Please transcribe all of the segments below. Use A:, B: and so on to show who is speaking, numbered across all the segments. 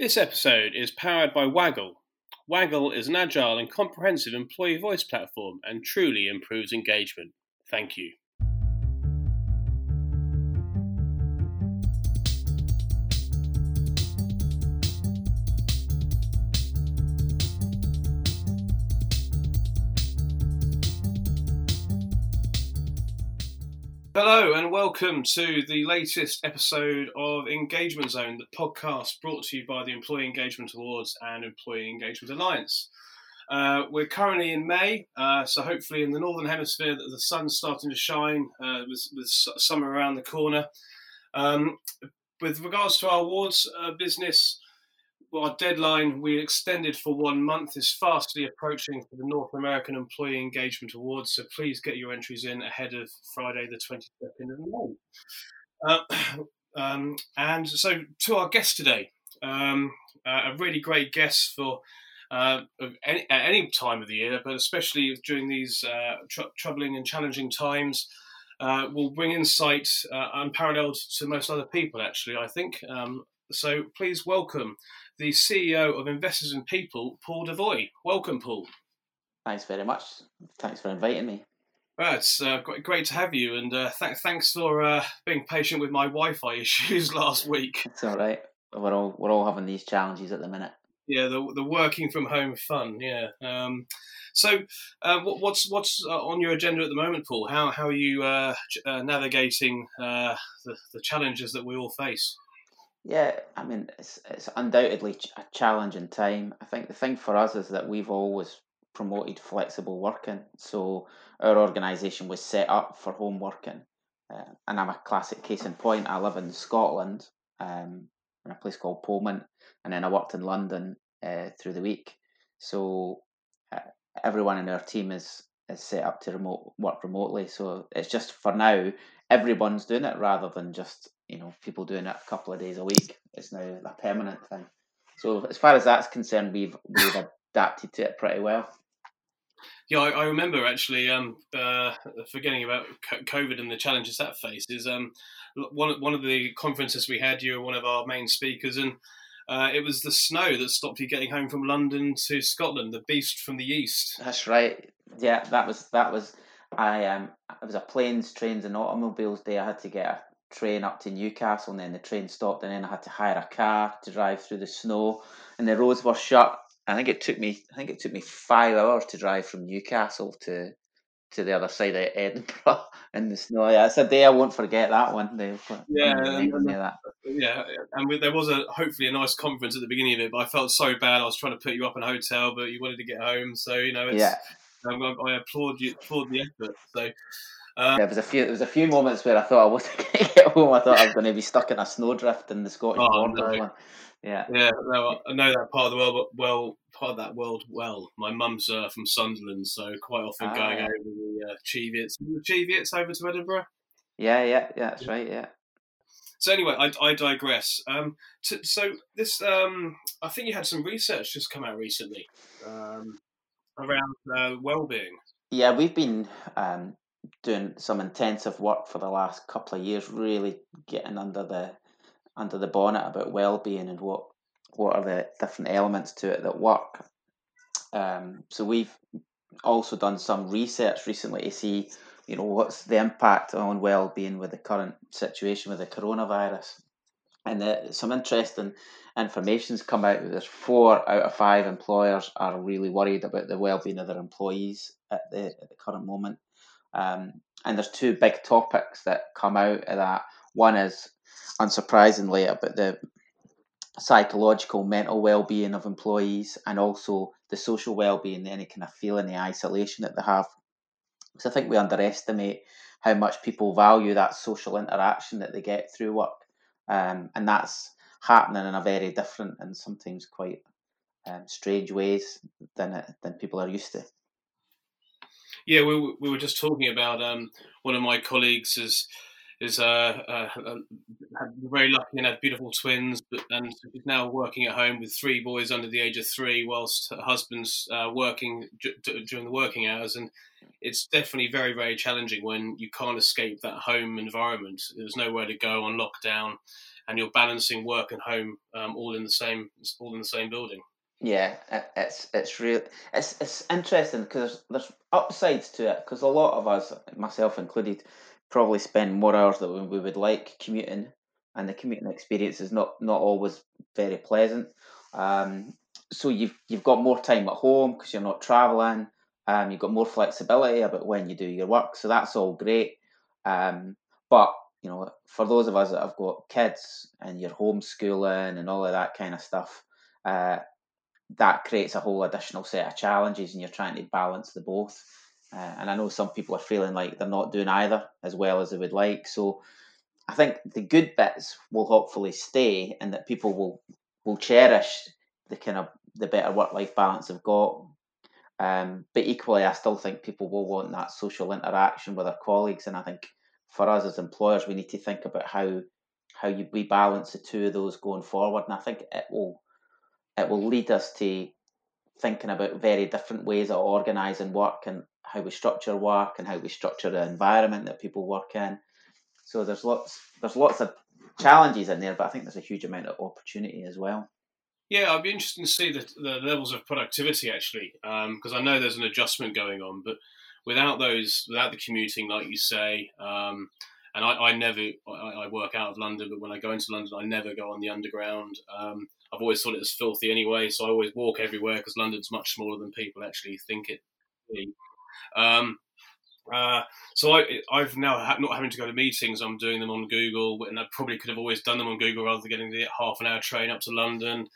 A: This episode is powered by Waggl. Waggl is an agile and comprehensive employee voice platform and truly improves engagement. Thank you. Hello and welcome to the latest episode of Engagement Zone, the podcast brought to you by the Employee Engagement Awards and Employee Engagement Alliance. Uh, we're currently in May, uh, so hopefully in the northern hemisphere the sun's starting to shine uh, with, with, summer around the corner. Um, with regards to our awards uh, our deadline we extended for one month is fastly approaching for the North American Employee Engagement Awards. So please get your entries in ahead of Friday, the 22nd of May. Uh, um, and so to our guest today, um, uh, a really great guest for uh, any, at any time of the year, but especially during these uh, tr- troubling and challenging times. Uh, will bring insight uh, unparalleled to most other people, actually, I think. Um, so please welcome the CEO of Investors in People, Paul Devoy. Welcome, Paul.
B: Thanks very much. Thanks for inviting me.
A: Well, it's uh, great to have you, and uh, th- thanks for uh, being patient with my Wi-Fi issues last week.
B: It's all right. We're all we're all having these challenges at the minute.
A: Yeah, the the working from home fun. Yeah. Um, so, uh, what, what's what's uh, on your agenda at the moment, Paul? How how are you uh, navigating the the challenges that we all face?
B: Yeah, I mean, it's it's undoubtedly a challenging time. I think the thing for us is that we've always promoted flexible working. So our organisation was set up for home working, uh, and I'm a classic case in point. I live in Scotland, um, in a place called Polmont, and then I worked in London uh, through the week. So uh, everyone in our team is is set up to remote work remotely. So it's just for now, everyone's doing it rather than just you know people doing it a couple of days a week. It's now a permanent thing. So as far as that's concerned, we've we've adapted to it pretty well.
A: Yeah, I, I remember actually um, uh, forgetting about COVID and the challenges that faces. Um, one one of the conferences we had, you were one of our main speakers, and uh, it was the snow that stopped you getting home from London to Scotland, the beast from the east.
B: That's right. Yeah, that was that was. I um, it was a planes, trains, and automobiles day. I had to get a train up to Newcastle, and then the train stopped, and then I had to hire a car to drive through the snow, and the roads were shut. I think it took me, I think it took me five hours to drive from Newcastle to to the other side of Edinburgh in the snow. Yeah, it's a day I won't forget that one. Day.
A: Yeah, and, that. yeah, and we, there was a hopefully a nice conference at the beginning of it, but I felt so bad. I was trying to put you up in a hotel, but you wanted to get home, so you know, yeah. Um, I, I applaud you, applaud the effort. So
B: uh, there was a few. There was a few moments where I thought I wasn't going to get home. I thought I was going to be stuck in a snowdrift in the Scottish oh, border. No. Yeah,
A: yeah. No, I know that part of the world well. Part of that world well. My mum's uh, from Sunderland, so quite often ah, going yeah. over the uh, Cheviots, the Cheviots over to Edinburgh.
B: Yeah, yeah, yeah. That's right. Yeah.
A: So anyway, I, I digress. Um, to, so this, um, I think you had some research just come out recently um, around uh, well-being.
B: Yeah, we've been um, doing some intensive work for the last couple of years, really getting under the under the bonnet about well-being and what what are the different elements to it that work. Um, so we've also done some research recently to see, you know, what's the impact on well-being with the current situation with the coronavirus, and the, some interesting information's come out. There's four out of five employers are really worried about the well-being of their employees at the, at the current moment. Um, and there's two big topics that come out of that. One is, unsurprisingly, about the psychological, mental well-being of employees, and also the social well-being, any kind of feeling, the isolation that they have. So I think we underestimate how much people value that social interaction that they get through work, um, and that's happening in a very different and sometimes quite um, strange ways than than people are used to.
A: Yeah, we, we were just talking about um, one of my colleagues is is uh, uh, uh very lucky and had beautiful twins, but, and is now working at home with three boys under the age of three, whilst her husband's uh, working d- during the working hours. And it's definitely very, very challenging when you can't escape that home environment. There's nowhere to go on lockdown. and you're balancing work and home um, all in the same all in the same building.
B: Yeah, it's it's real. It's it's interesting because there's, there's upsides to it because a lot of us, myself included, probably spend more hours than we would like commuting, and the commuting experience is not not always very pleasant. Um, so you've you've got more time at home because you're not traveling. Um, you've got more flexibility about when you do your work, so that's all great. Um, but you know, for those of us that have got kids and you're homeschooling and all of that kind of stuff, uh, that creates a whole additional set of challenges and you're trying to balance the both. Uh, and I know some people are feeling like they're not doing either as well as they would like. So I think the good bits will hopefully stay and that people will will cherish the kind of the better work life balance they've got. Um, but equally, I still think people will want that social interaction with their colleagues, and I think for us as employers, we need to think about how how you, we balance the two of those going forward. And I think it will it will lead us to thinking about very different ways of organising work and how we structure work and how we structure the environment that people work in. So there's lots there's lots of challenges in there, but I think there's a huge amount of opportunity as well.
A: Yeah, I'd be interested to see the, the levels of productivity actually, because um, I know there's an adjustment going on, but without those, without the commuting, like you say, um, and I, I never, I, I, work out of London, but when I go into London, I never go on the underground. Um, I've always thought it was filthy anyway, so I always walk everywhere because London's much smaller than people actually think it. Um, uh, so I, I've now ha- not having to go to meetings. I'm doing them on Google, and I probably could have always done them on Google rather than getting the half an hour train up to London.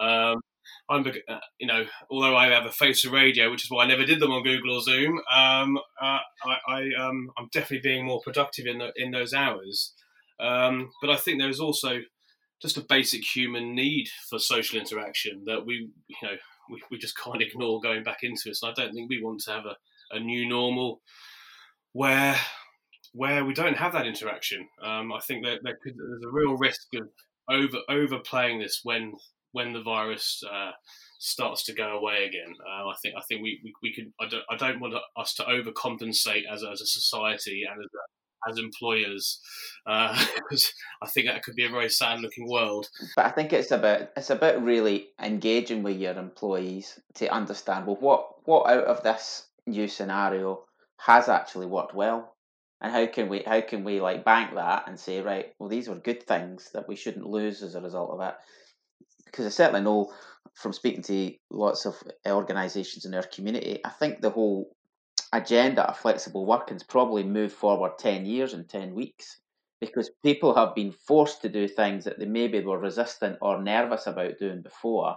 A: Um, I'm, uh, you know, although I have a face to radio, which is why I never did them on Google or Zoom. Um, uh, I, I um, I'm definitely being more productive in the, in those hours. Um, but I think there is also just a basic human need for social interaction that we, you know, we, we just can't ignore going back into it. So I don't think we want to have a, a new normal where where we don't have that interaction. Um, I think that there could, there's a real risk of over overplaying this when when the virus uh, starts to go away again. Uh, I think I think we, we, we could. I don't, I don't want us to overcompensate as as a society and as, a, as employers because uh, I think that could be a very sad looking world.
B: But I think it's about it's about really engaging with your employees to understand well what what out of this new scenario has actually worked well and how can we how can we like bank that and say right well these were good things that we shouldn't lose as a result of it because I certainly know from speaking to lots of eh, organisations in our community, I think the whole agenda of flexible working working's probably moved forward 10 years and 10 weeks because people have been forced to do things that they maybe were resistant or nervous about doing before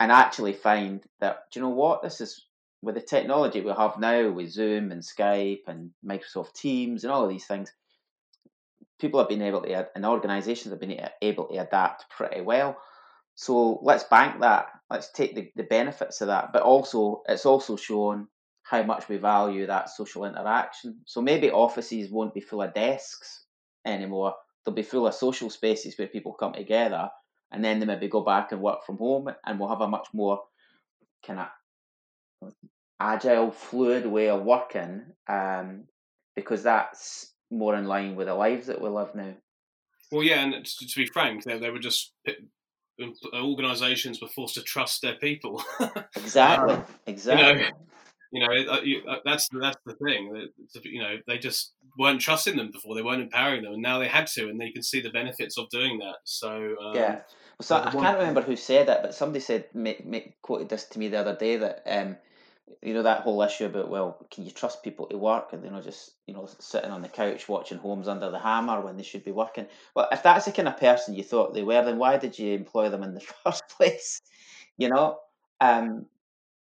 B: and actually find that, do you know what, this is with the technology we have now with Zoom and Skype and Microsoft Teams and all of these things, people have been able to, and organisations have been able to adapt pretty well. So let's bank that. Let's take the, the benefits of that. But also, it's also shown how much we value that social interaction. So maybe offices won't be full of desks anymore. They'll be full of social spaces where people come together and then they maybe go back and work from home and we'll have a much more kind of agile, fluid way of working um, because that's more in line with the lives that we live now.
A: Well, yeah, and to, to be frank, they, they were just organisations were forced to trust their people.
B: exactly. Um, exactly.
A: You know, you know uh, you, uh, that's that's the thing. You know, they just weren't trusting them before. They weren't empowering them, and now they had to, and they can see the benefits of doing that. So
B: um, yeah. So I can't remember who said it, but somebody said make, make, quoted this to me the other day that um, you know that whole issue about well, can you trust people to work and you know just you know sitting on the couch watching Homes Under the Hammer when they should be working. Well, if that's the kind of person you thought they were, then why did you employ them in the first place? You know, um,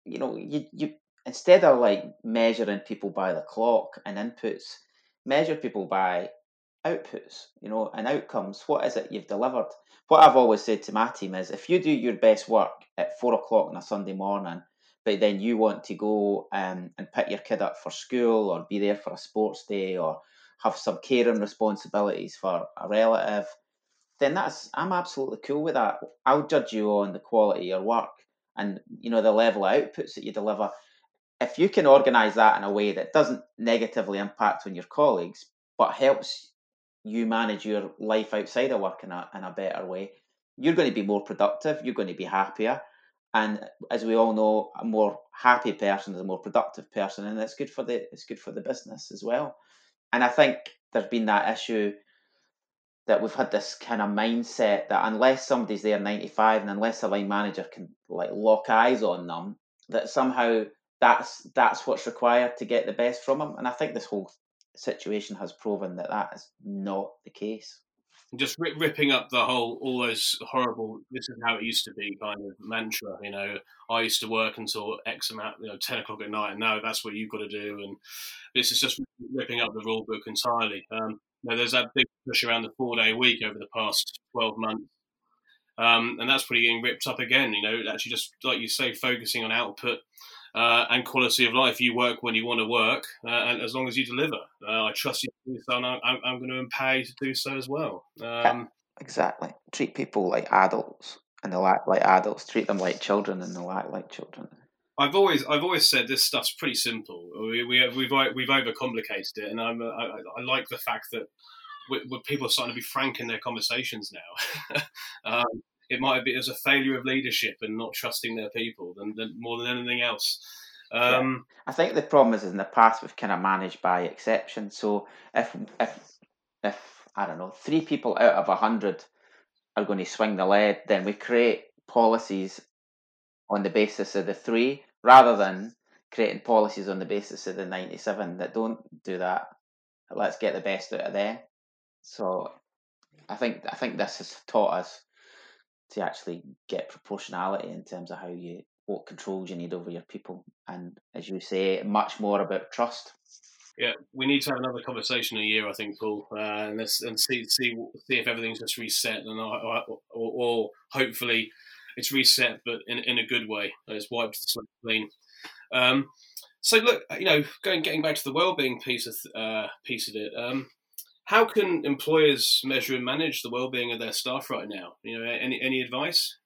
B: you know, you you instead of like measuring people by the clock and inputs, measure people by outputs. You know, and outcomes. What is it you've delivered? What I've always said to my team is, if you do your best work at four o'clock on a Sunday morning but then you want to go um, and pick your kid up for school or be there for a sports day or have some caring responsibilities for a relative, then that's I'm absolutely cool with that. I'll judge you on the quality of your work and you know the level of outputs that you deliver. If you can organise that in a way that doesn't negatively impact on your colleagues, but helps you manage your life outside of work in a, in a better way, you're going to be more productive, you're going to be happier. And as we all know, a more happy person is a more productive person, and it's good for the it's good for the business as well. And I think there's been that issue that we've had this kind of mindset that unless somebody's there 95 and unless a line manager can like lock eyes on them, that somehow that's that's what's required to get the best from them. And I think this whole situation has proven that that is not the case.
A: Just rip, ripping up the whole, all those horrible. This is how it used to be, kind of mantra. You know, I used to work until X amount, you know, ten o'clock at night, and now that's what you've got to do. And this is just ripping up the rule book entirely. Um, you know, there's that big push around the four day week over the past twelve months, um, and that's pretty getting ripped up again. You know, actually just like you say, focusing on output uh, and quality of life. You work when you want to work, uh, and as long as you deliver, uh, I trust you to do so, and I, am going to empower you to do so as well. Um,
B: exactly. Treat people like adults, and they'll act like adults. Treat them like children, and they'll act like children.
A: I've always I've always said this stuff's pretty simple. We, we have, we've we've overcomplicated it, and I'm, I, I like the fact that we, people are starting to be frank in their conversations now. um, it might be as a failure of leadership and not trusting their people than, than more than anything else. Um,
B: yeah. I think the problem is in the past we've kind of managed by exception. So if if if I don't know three people out of a hundred are going to swing the lead, then we create policies on the basis of the three rather than creating policies on the basis of the 97 that don't do that. Let's get the best out of there. So I think I think this has taught us to actually get proportionality in terms of how you what controls you need over your people, and as you say, much more about trust.
A: Yeah, we need to have another conversation a year, I think, Paul, uh, and let's and see see see if everything's just reset, and or, or, or hopefully it's reset, but in in a good way. It's wiped the slate clean. Um, so look, you know, going getting back to the well-being piece of uh, piece of it. Um, how can employers measure and manage the well-being of their staff right now? You know, any any advice?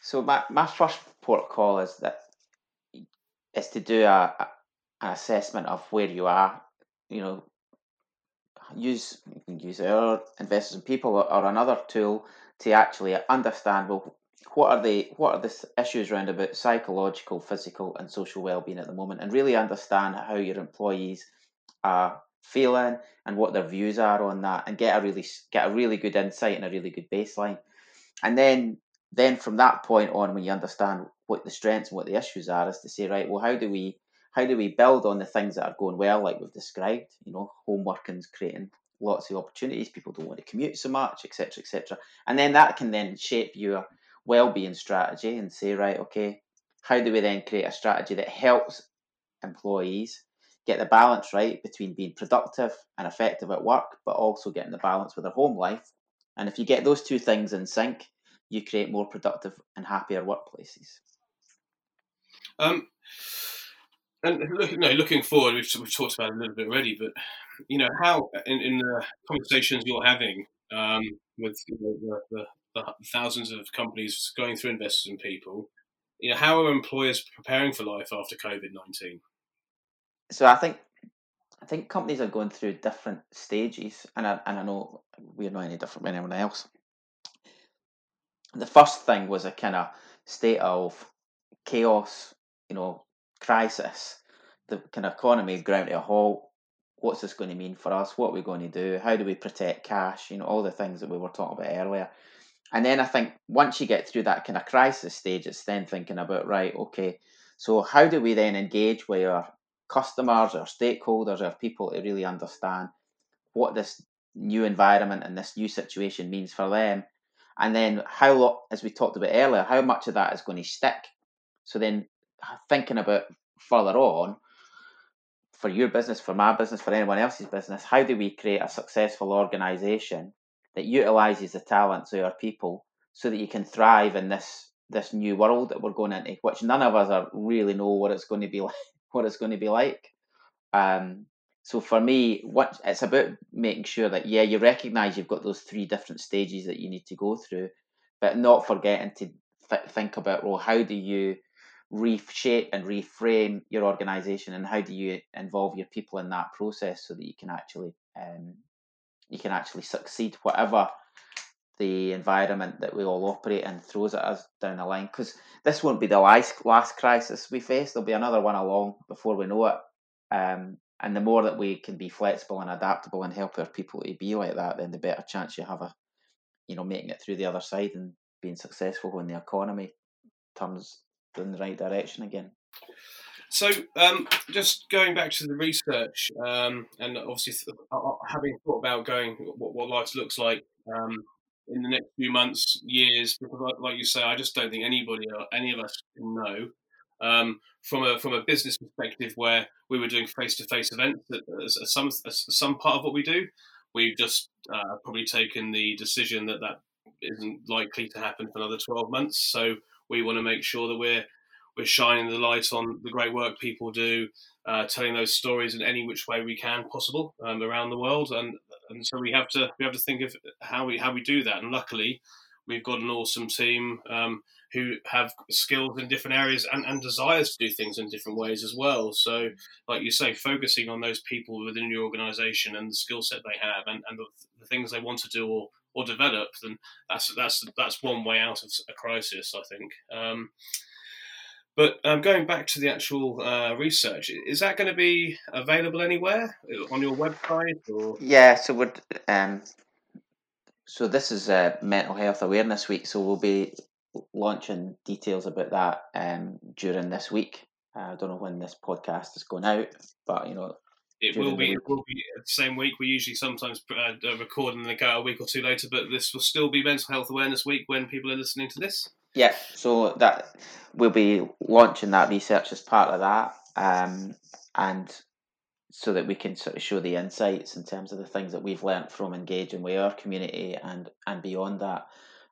B: So my, my first protocol is that is to do a, a an assessment of where you are. You know, use you can use our Investors in People or another tool to actually understand well what are the what are the issues around about psychological, physical, and social well-being at the moment, and really understand how your employees are feeling and what their views are on that and get a really get a really good insight and a really good baseline. And then then from that point on when you understand what the strengths and what the issues are is to say right well how do we how do we build on the things that are going well like we've described you know home working's creating lots of opportunities people don't want to commute so much etc etc and then that can then shape your well-being strategy and say right okay how do we then create a strategy that helps employees get the balance right between being productive and effective at work, but also getting the balance with their home life. And if you get those two things in sync, you create more productive and happier workplaces.
A: Um, and look, looking forward, we've, we've talked about a little bit already, but you know how in, in the conversations you're having um, with you know, the, the, the thousands of companies going through Investors in People, you know, how are employers preparing for life after COVID nineteen?
B: So I think I think companies are going through different stages, and I, and I know we're not any different than anyone else. The first thing was a kind of state of chaos, you know, crisis. The kind of economy ground to a halt. What's this going to mean for us? What are we going to do? How do we protect cash? You know, all the things that we were talking about earlier. And then I think once you get through that kind of crisis stage, it's then thinking about right, okay, so how do we then engage with our customers, or stakeholders, or people to really understand what this new environment and this new situation means for them. And then how, as we talked about earlier, how much of that is going to stick. So then uh, thinking about further on, for your business, for my business, for anyone else's business, how do we create a successful organization that utilizes the talents of our people so that you can thrive in this this new world that we're going into, which none of us are really know what it's going to be like what it's going to be like. Um, so for me, what it's about making sure that yeah, you recognise you've got those three different stages that you need to go through, but not forgetting to th- think about well, how do you reshape and reframe your organisation, and how do you involve your people in that process so that you can actually um, you can actually succeed, whatever the environment that we all operate in throws at us down the line. Because this won't be the last last crisis we face. There'll be another one along before we know it. Um, and the more that we can be flexible and adaptable and help our people to be like that, then the better chance you have of, you know, making it through the other side and being successful when the economy turns in the right direction again.
A: So, um, just going back to the research, um, and obviously uh, uh, having thought about going what, what life looks like um, in the next few months, years, because like, like, you say, I just don't think anybody or any of us can know. Um, from a from a business perspective, where we were doing face to face events as, as some as some part of what we do, we've just uh, probably taken the decision that that isn't likely to happen for another twelve months. So we want to make sure that we're we're shining the light on the great work people do, uh, telling those stories in any which way we can possible um, around the world, and and so we have to we have to think of how we how we do that. And luckily, we've got an awesome team um, who have skills in different areas and, and desires to do things in different ways as well. So, like you say, focusing on those people within your organisation and the skill set they have and, and the, the things they want to do or or develop, then that's that's that's one way out of a crisis, I think. Um, but um, going back to the actual uh, research, is that going to be available anywhere on your website? Or?
B: Yeah, so we're um, so this is a Mental Health Awareness Week, so we'll be launching details about that um, during this week. Uh, I don't know when this podcast is going out, but you know,
A: it will be. It will be the same week. We usually sometimes uh, record and then go a week or two later, but this will still be Mental Health Awareness Week when people are listening to this.
B: Yeah, so that we'll be launching that research as part of that, um, and so that we can sort of show the insights in terms of the things that we've learnt from engaging with our community and and beyond that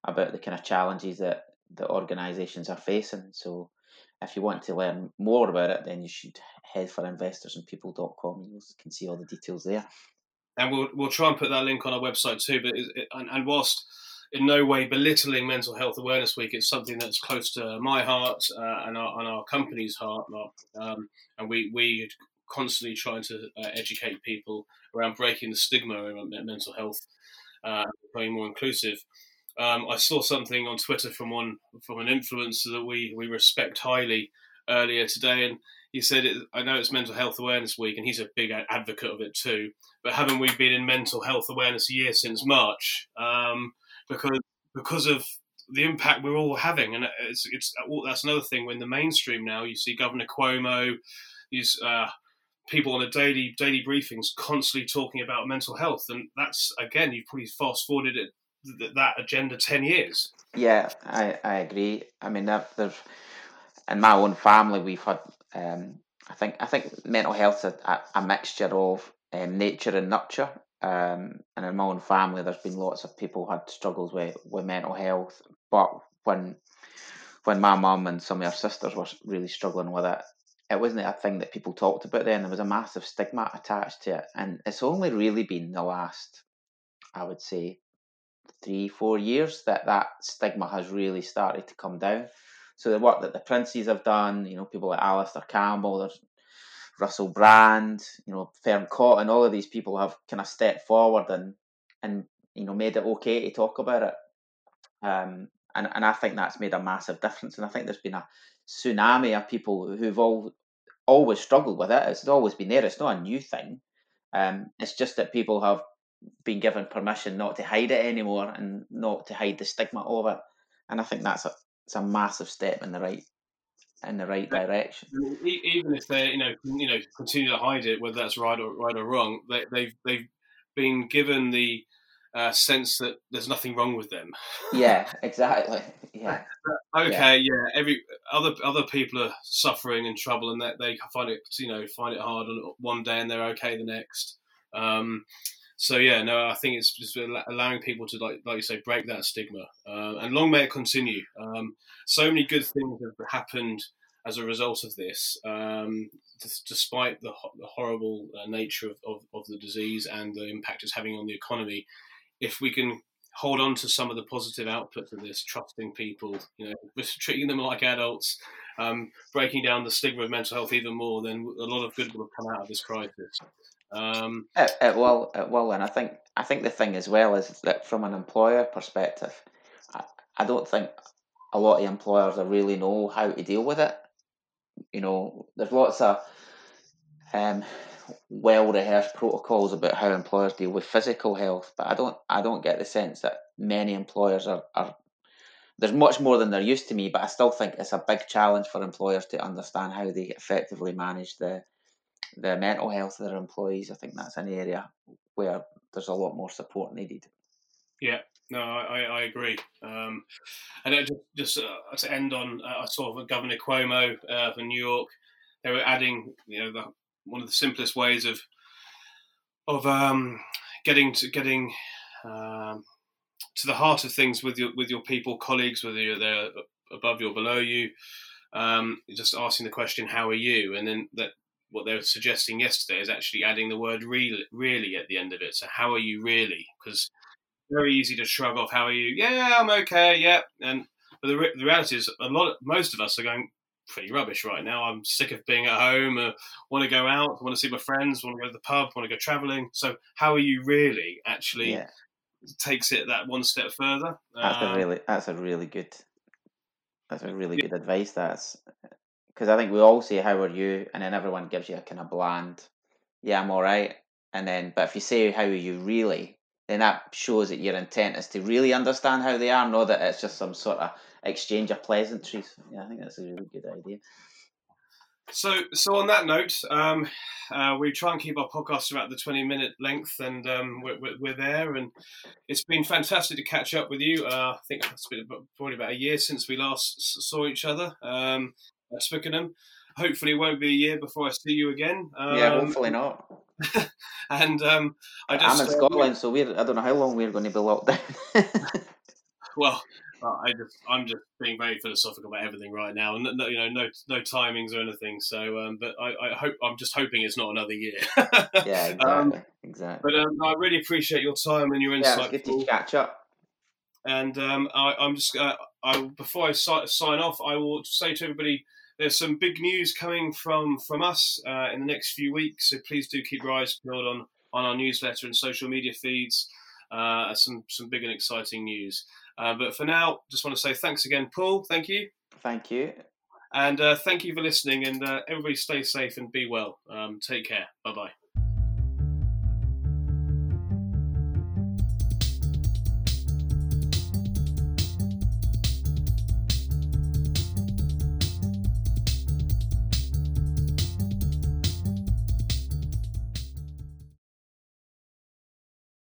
B: about the kind of challenges that the organisations are facing. So, if you want to learn more about it, then you should head for investorsinpeople.com. You can see all the details there.
A: And we'll we'll try and put that link on our website too. But it, and, and whilst in no way belittling Mental Health Awareness Week. It's something that's close to my heart uh, and, our, and our company's heart, um, and we we constantly trying to uh, educate people around breaking the stigma around mental health, uh, more inclusive. Um, I saw something on Twitter from one from an influencer that we we respect highly earlier today, and he said, "I know it's Mental Health Awareness Week, and he's a big advocate of it too. But haven't we been in Mental Health Awareness a Year since March? Um, because because of the impact we're all having. And it's it's that's another thing. When the mainstream now, you see Governor Cuomo, these uh, people on a daily daily briefings constantly talking about mental health, and that's again you've probably fast forwarded it that, that agenda ten years.
B: Yeah, I, I agree. I mean, there's in my own family we've had. Um, I think I think mental health is a, a mixture of um, nature and nurture. Um, and in my own family, there's been lots of people had struggles with, with mental health. But when when my mum and some of her sisters were really struggling with it, it wasn't a thing that people talked about then. There was a massive stigma attached to it. And it's only really been the last, I would say, three, four years that that stigma has really started to come down. So the work that the Princes have done, you know, people like Alastair Campbell, there's Russell Brand, you know, Fearne Cotton, all of these people have kind of stepped forward and and you know made it okay to talk about it. Um, and and I think that's made a massive difference. And I think there's been a tsunami of people who've all always struggled with it. It's always been there. It's not a new thing. Um, it's just that people have been given permission not to hide it anymore and not to hide the stigma of it. And I think that's a it's a massive step in the right in the right direction.
A: Even if they, you know, you know, continue to hide it, whether that's right or right or wrong, they, they've they've been given the uh, sense that there's nothing wrong with them.
B: Yeah, exactly. Yeah.
A: okay. Yeah. yeah. Every other other people are suffering and trouble, and that they find it, you know, find it hard on one day and they're okay the next. Um, so yeah, no, I think it's just allowing people to like, like you say, break that stigma, uh, and long may it continue. Um, so many good things have happened as a result of this, um, despite the, the horrible uh, nature of, of, of, the disease and the impact it's having on the economy. If we can hold on to some of the positive outputs of this, trusting people, you know, treating them like adults, um, breaking down the stigma of mental health even more, then a lot of good will come out of this crisis. Um,
B: it, it will, it will, and I think I think the thing as well is that from an employer perspective, I, I don't think a lot of employers really know how to deal with it. You know, there's lots of um, well rehearsed protocols about how employers deal with physical health, but I don't I don't get the sense that many employers are, are there's much more than they're used to be, but I still think it's a big challenge for employers to understand how they effectively manage the the mental health of their employees. I think that's an area where there's a lot more support needed.
A: Yeah, no, I, I agree. Um, and just just uh, to end on, uh, I saw Governor Cuomo uh, of New York. They were adding, you know, the, one of the simplest ways of of um, getting to getting um, to the heart of things with your with your people, colleagues, whether you're there above you or below you. Um, just asking the question, "How are you?" and then that what they were suggesting yesterday is actually adding the word really, really at the end of it. So, how are you really? Because very easy to shrug off. How are you? Yeah, I'm okay. Yeah, and but the, the reality is, a lot, most of us are going pretty rubbish right now. I'm sick of being at home. Uh, want to go out. I Want to see my friends. Want to go to the pub. Want to go travelling. So, how are you really? Actually, yeah. takes it that one step further.
B: That's a uh, really, that's a really good, that's a really yeah. good advice. That's because I think we all say how are you, and then everyone gives you a kind of bland, yeah, I'm all right. And then, but if you say how are you really, then that shows that your intent is to really understand how they are, not that it's just some sort of exchange of pleasantries. Yeah, I think that's a really good idea.
A: So, so on that note, um, uh, we try and keep our podcast about the twenty-minute length, and um, we're, we're, there. And it's been fantastic to catch up with you. Uh, I think it's been probably about a year since we last saw each other um, at Twickenham. Hopefully, it won't be a year before I see you again.
B: yeah, um, hopefully not.
A: and um, I
B: just I'm in uh, Scotland, so we're I don't know how long we're going to be locked down.
A: well, I just I'm just being very philosophical about everything right now, and no, you know, no no timings or anything. So, um, but I, I hope I'm just hoping it's not another year.
B: yeah, exactly. Um, exactly.
A: But um, I really appreciate your time and your insight.
B: Yeah, good to catch up.
A: And um, I, am just uh, I before I si- sign off, I will say to everybody. There's some big news coming from from us uh, in the next few weeks, so please do keep your eyes peeled on on our newsletter and social media feeds. Uh, some some big and exciting news. Uh, but for now, just want to say thanks again, Paul. Thank you.
B: Thank you.
A: And uh, thank you for listening. And uh, everybody stay safe and be well. Um, take care. Bye bye.